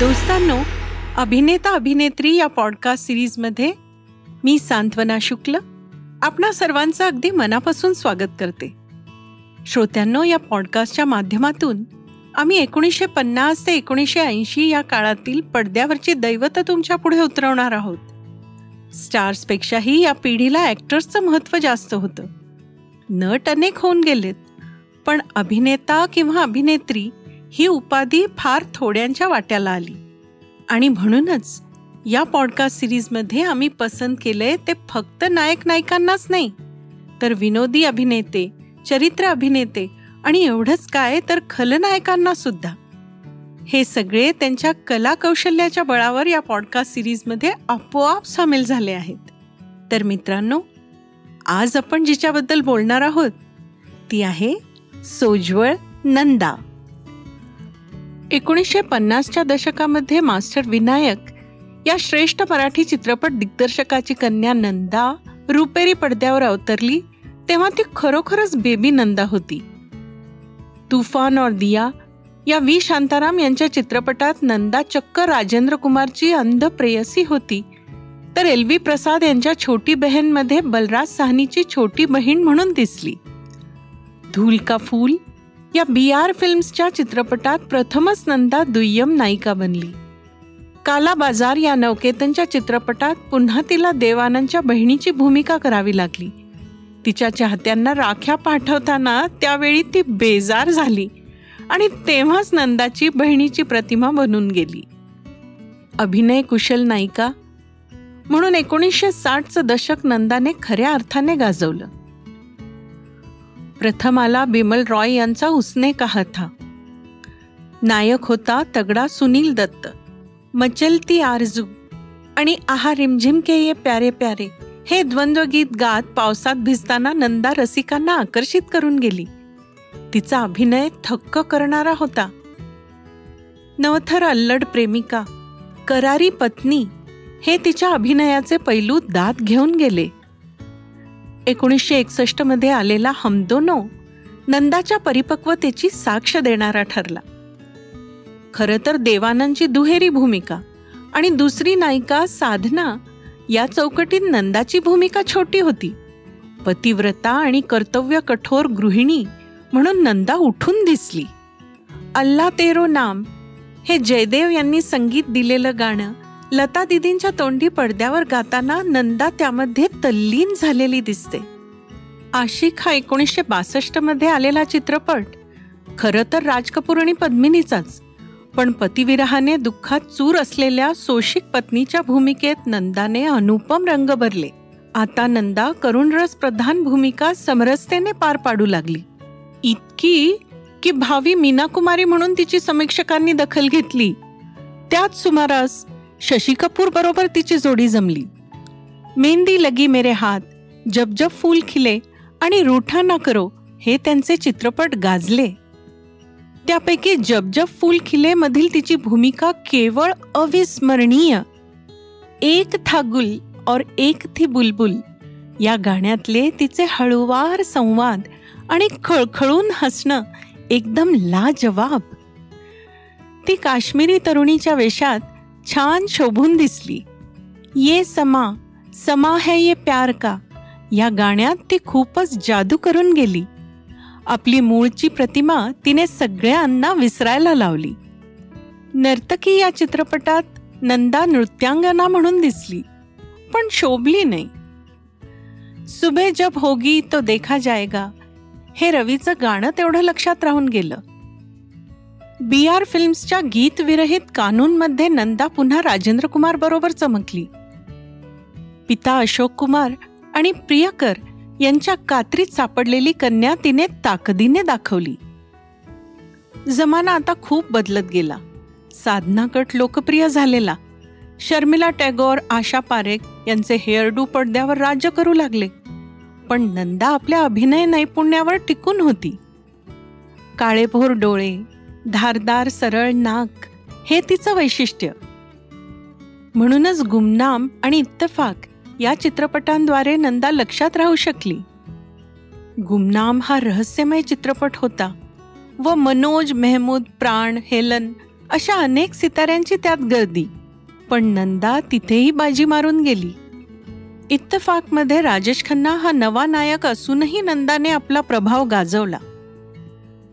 दोस्तांनो अभिनेता अभिनेत्री या पॉडकास्ट सिरीजमध्ये मी सांत्वना शुक्ल आपणा सर्वांचं अगदी मनापासून स्वागत करते. श्रोत्यांनो या पॉडकास्टच्या माध्यमातून आम्ही एकोणीसशे पन्नास ते एकोणीसशे ऐंशी या काळातील पडद्यावरची दैवत तुमच्यापुढे उतरवणार आहोत. स्टार्सपेक्षाही या पिढीला ॲक्टर्सचं महत्त्व जास्त होतं. नट अनेक होऊन गेलेत पण अभिनेता किंवा अभिनेत्री ही उपाधी फार थोड्यांच्या वाट्याला आली. आणि म्हणूनच या पॉडकास्ट सिरीजमध्ये आम्ही पसंत केलंय ते फक्त नायक नायिकांनाच नाही तर विनोदी अभिनेते चरित्र अभिनेते आणि एवढंच काय तर खलनायकांना सुद्धा. हे सगळे त्यांच्या कला कौशल्याच्या बळावर या पॉडकास्ट सिरीजमध्ये आपोआप सामील झाले आहेत. तर मित्रांनो आज आपण जिच्याबद्दल बोलणार आहोत ती आहे सोज्वळ नंदा. एकोणीसशे पन्नासच्या दशकामध्ये मास्टर विनायक या श्रेष्ठ मराठी चित्रपट दिग्दर्शकाची कन्या नंदा रुपेरी पडद्यावर अवतरली तेव्हा ती खरोखरच बेबी नंदा होती. तुफान और दिया या व्ही. शांताराम यांच्या चित्रपटात नंदा चक्क राजेंद्र कुमारची अंध प्रेयसी होती. तर एल. व्ही. प्रसाद यांच्या छोटी बहीणमध्ये बलराज साहनीची छोटी बहीण म्हणून दिसली. धूल का फूल? या बी आर फिल्म्सच्या चित्रपटात प्रथमच नंदा दुय्यम नायिका बनली. काला बाजार या नवकेतनच्या चित्रपटात पुन्हा तिला देवानंदच्या बहिणीची भूमिका करावी लागली. तिच्या चाहत्यांना राख्या पाठवताना त्यावेळी ती बेजार झाली आणि तेव्हाच नंदाची बहिणीची प्रतिमा बनून गेली. अभिनय कुशल नायिका. म्हणून एकोणीसशे साठचं दशक नंदाने खऱ्या अर्थाने गाजवलं. प्रथम आला बिमल रॉय यांचा उसने कहा था नायक होता तगडा सुनील दत्त। मचलती आरजू। आणि आहा रिमझिम के ये प्यारे प्यारे हे द्वंद्वगीत गात पावसात भिजताना नंदा रसिकांना आकर्षित करून गेली। तिचा अभिनय थक्क करणारा होता। नवथर अल्लड प्रेमिका करारी पत्नी हे तिच्या अभिनयाचे पैलू दात घेऊन गेले। एकोणीसशे एकसष्टमध्ये आलेला हमदोनो नंदाच्या परिपक्वतेची साक्ष देणारा ठरला. खरं तर देवानंदची दुहेरी भूमिका आणि दुसरी नायिका साधना या चौकटीत नंदाची भूमिका छोटी होती. पतिव्रता आणि कर्तव्य कठोर गृहिणी म्हणून नंदा उठून दिसली. अल्ला तेरो नाम हे जयदेव यांनी संगीत दिलेलं गाणं लता दिदींच्या तोंडी पडद्यावर गाताना नंदा त्यामध्ये तल्लीन झालेली दिसते. आशिक हा एकोणीसशे बासष्टमध्ये आलेला चित्रपट. खरं तर राज कपूर आणि पद्मिनीचाच. पण पतिविरहाने दुःखात चूर असलेल्या सोशिक पत्नीच्या भूमिकेत नंदाने अनुपम रंग भरले. आता नंदा करुणरस प्रधान भूमिका समरसतेने पार पाडू लागली. इतकी की भावी मीना कुमारी म्हणून तिची समीक्षकांनी दखल घेतली. त्याच सुमारास शशी कपूर बरोबर तिची जोडी जमली. मेहंदी लगी मेरे हात जब जब फूल खिले आणि रूठा ना करो हे त्यांचे चित्रपट गाजले. त्यापैकी जब जब फूल खिले मधील तिची भूमिका केवळ अविस्मरणीय. एक था गुल और एक थी बुलबुल या गाण्यातले तिचे हळुवार संवाद आणि खळखळून हसणं एकदम लाजवाब. ती काश्मीरी तरुणीच्या वेशात छान शोभून दिसली. ये समा समा है ये प्यार का. या गाण्यात ती खूपच जादू करून गेली. आपली मूळची प्रतिमा तिने सगळ्यांना विसरायला लावली. नर्तकी या चित्रपटात नंदा नृत्यांगना म्हणून दिसली पण शोभली नाही. सुबे जब होगी तो देखा जाएगा. हे रवीचं गाणं तेवढं लक्षात राहून गेलं. बी आर फिल्म्सच्या गीतविरहित कानूनमध्ये नंदा पुन्हा राजेंद्र कुमार बरोबर चमकली. पिता अशोक कुमार आणि प्रियकर यांच्या कात्रीत सापडलेली कन्या तिने ताकदीने दाखवली. जमाना आता खूप बदलत गेला. साधना कट लोकप्रिय झालेला. शर्मिला टॅगोर आशा पारेख यांचे हेअरडू पडद्यावर राज्य करू लागले. पण नंदा आपल्या अभिनय नैपुण्यावर टिकून होती. काळेभोर डोळे धारदार सरळ नाक हे तिचं वैशिष्ट्य. म्हणूनच गुमनाम आणि इत्तफाक या चित्रपटांद्वारे नंदा लक्षात राहू शकली. गुमनाम हा रहस्यमय चित्रपट होता व मनोज मेहमूद प्राण हेलन अशा अनेक सिताऱ्यांची त्यात गर्दी. पण नंदा तिथेही बाजी मारून गेली. इत्तफाकमध्ये राजेश खन्ना हा नवा नायक असूनही नंदाने आपला प्रभाव गाजवला.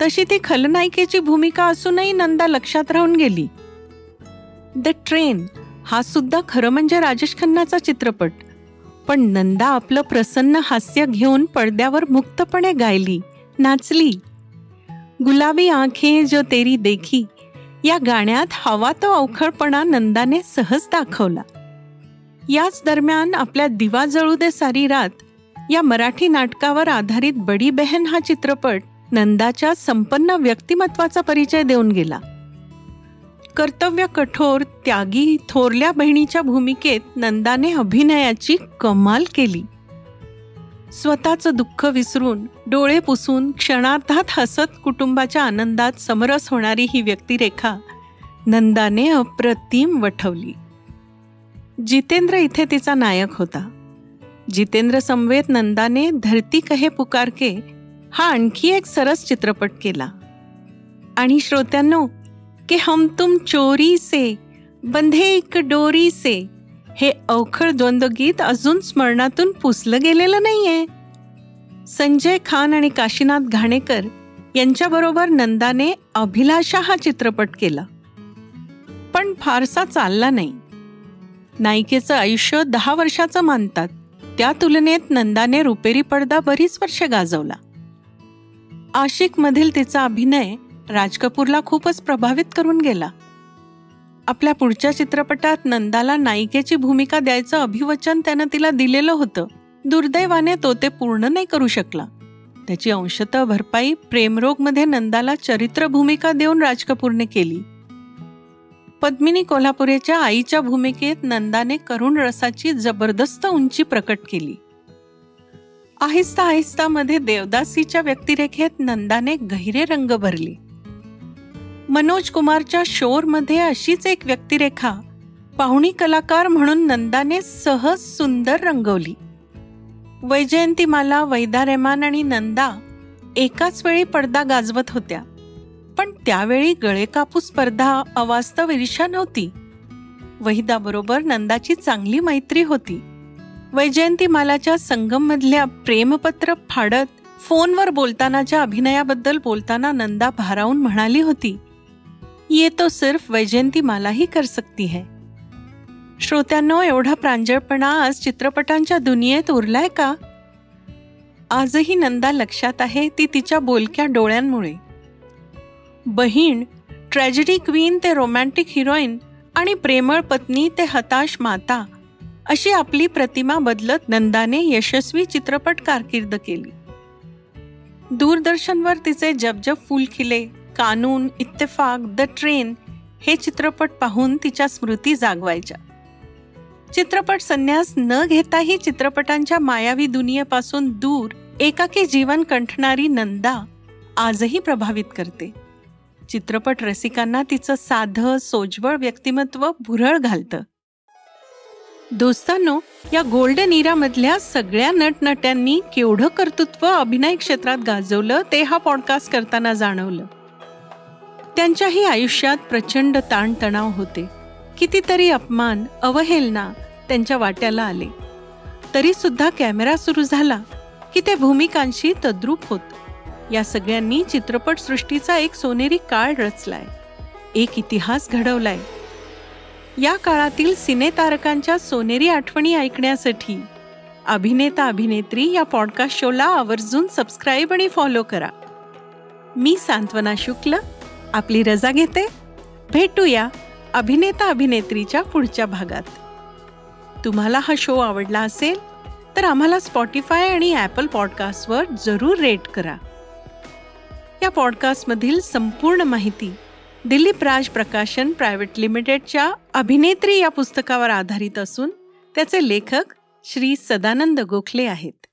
तशी ती खलनायिकेची भूमिका असूनही नंदा लक्षात राहून गेली. द ट्रेन हा सुद्धा खरं म्हणजे राजेश खन्नाचा चित्रपट. पण नंदा आपलं प्रसन्न हास्य घेऊन पडद्यावर मुक्तपणे गायली नाचली. गुलाबी आंखे जो तेरी देखी या गाण्यात हवा तो अवखळपणा नंदाने सहज दाखवला. याच दरम्यान आपल्या दिवा जळू दे सारी रात या मराठी नाटकावर आधारित बडी बहन हा चित्रपट नंदाच्या संपन्न व्यक्तिमत्वाचा परिचय देऊन गेला. कर्तव्य कठोर त्यागी थोरल्या बहिणीच्या भूमिकेत नंदाने अभिनयाची कमाल केली. स्वतःचं दुःख विसरून डोळे पुसून क्षणार्धात हसत कुटुंबाच्या आनंदात समरस होणारी ही व्यक्तिरेखा नंदाने अप्रतिम वठवली. जितेंद्र इथे तिचा नायक होता. जितेंद्र समवेत नंदाने धरती कहे पुकारके हा आणखी एक सरस चित्रपट केला. आणि श्रोत्यांनो की हम तुम चोरी से बंधे एक डोरी से हे अवखळ द्वंद्वगीत अजून स्मरणातून पुसलं गेलेलं नाहीये. संजय खान आणि काशीनाथ घाणेकर यांच्याबरोबर नंदाने अभिलाषा हा चित्रपट केला. पण फारसा चालला नाही. नायिकेचं आयुष्य दहा वर्षाचं मानतात. त्या तुलनेत नंदाने रुपेरी पडदा बरीच वर्ष गाजवला. आशिक मधील तिचा अभिनय राज कपूरला खूपच प्रभावित करून गेला. आपल्या पुढच्या चित्रपटात नंदाला नायिकेची भूमिका द्यायचं अभिवचन त्यानं तिला दिलेलं होतं. दुर्दैवाने तो ते पूर्ण नाही करू शकला. त्याची अंशतः भरपाई प्रेमरोगमध्ये नंदाला चरित्र भूमिका देऊन राज कपूरने केली. पद्मिनी कोल्हापुरेच्या आईच्या भूमिकेत नंदाने करुण रसाची जबरदस्त उंची प्रकट केली. आहिस्ता आहिस्ता मध्ये देवदासीच्या व्यक्तिरेखेत नंदाने गहिरे रंग भरले. मनोज कुमारच्या शोरमध्ये अशीच एक व्यक्तिरेखा पाहुणी कलाकार म्हणून नंदाने सहज सुंदर रंगवली. वैजयंतीमाला वैदा रेमान आणि नंदा एकाच वेळी पडदा गाजवत होत्या. पण त्यावेळी गळे कापू स्पर्धा अवास्तव ईर्षा नव्हती. वहिदाबरोबर नंदाची चांगली मैत्री होती. वैजयंतीमालाच्या संगममधल्या प्रेमपत्र फाडत फोनवर बोलतानाच्या अभिनयाबद्दल बोलताना नंदा भारावून म्हणाली होती ये तो सिर्फ वैजयंतीमाला ही कर सकती है. श्रोत्यांनो एवढा प्रांजळपणा आज चित्रपटांच्या दुनियेत उरलाय का? आजही नंदा लक्षात आहे ती तिच्या बोलक्या डोळ्यांमुळे. बहीण ट्रॅजेडी क्वीन ते रोमॅन्टिक हिरोईन आणि प्रेमळ पत्नी ते हताश माता अशी आपली प्रतिमा बदलत नंदाने यशस्वी चित्रपट कारकीर्द केली. दूरदर्शनवर तिचे जबजब फुल खिले कानून इत्तेफाक द ट्रेन हे चित्रपट पाहून तिच्या स्मृती जागवायच्या. चित्रपट संन्यास न घेताही चित्रपटांच्या मायावी दुनियेपासून दूर एकाकी जीवन कंठणारी नंदा आजही प्रभावित करते. चित्रपट रसिकांना तिचं साधं सोजवळ व्यक्तिमत्व भुरळ घालतं. दोस्तांनो या गोल्डन इरामधल्या सगळ्या नटनट्यांनी केवढं कर्तृत्व अभिनय क्षेत्रात गाजवलं ते हा पॉडकास्ट करताना जाणवलं. त्यांच्याही आयुष्यात प्रचंड ताणतणाव होते. कितीतरी अपमान अवहेलना त्यांच्या वाट्याला आले. तरीसुद्धा कॅमेरा सुरू झाला की ते भूमिकांशी तद्रूप होत. या सगळ्यांनी चित्रपटसृष्टीचा एक सोनेरी काळ रचलाय. एक इतिहास घडवलाय. या काळातील सिनेतारकांच्या सोनेरी आठवणी ऐकण्यासाठी अभिनेता अभिनेत्री या पॉडकास्ट शोला आवर्जून सबस्क्राईब आणि फॉलो करा. मी सांत्वना शुक्ल आपली रजा घेते. भेटूया अभिनेता अभिनेत्रीच्या पुढच्या भागात. तुम्हाला हा शो आवडला असेल तर आम्हाला स्पॉटीफाय आणि ॲपल पॉडकास्टवर जरूर रेट करा. या पॉडकास्टमधील संपूर्ण माहिती दिलीप राज प्रकाशन प्रायव्हेट लिमिटेडच्या अभिनेत्री या पुस्तकावर आधारित असून त्याचे लेखक श्री सदानंद गोखले आहेत.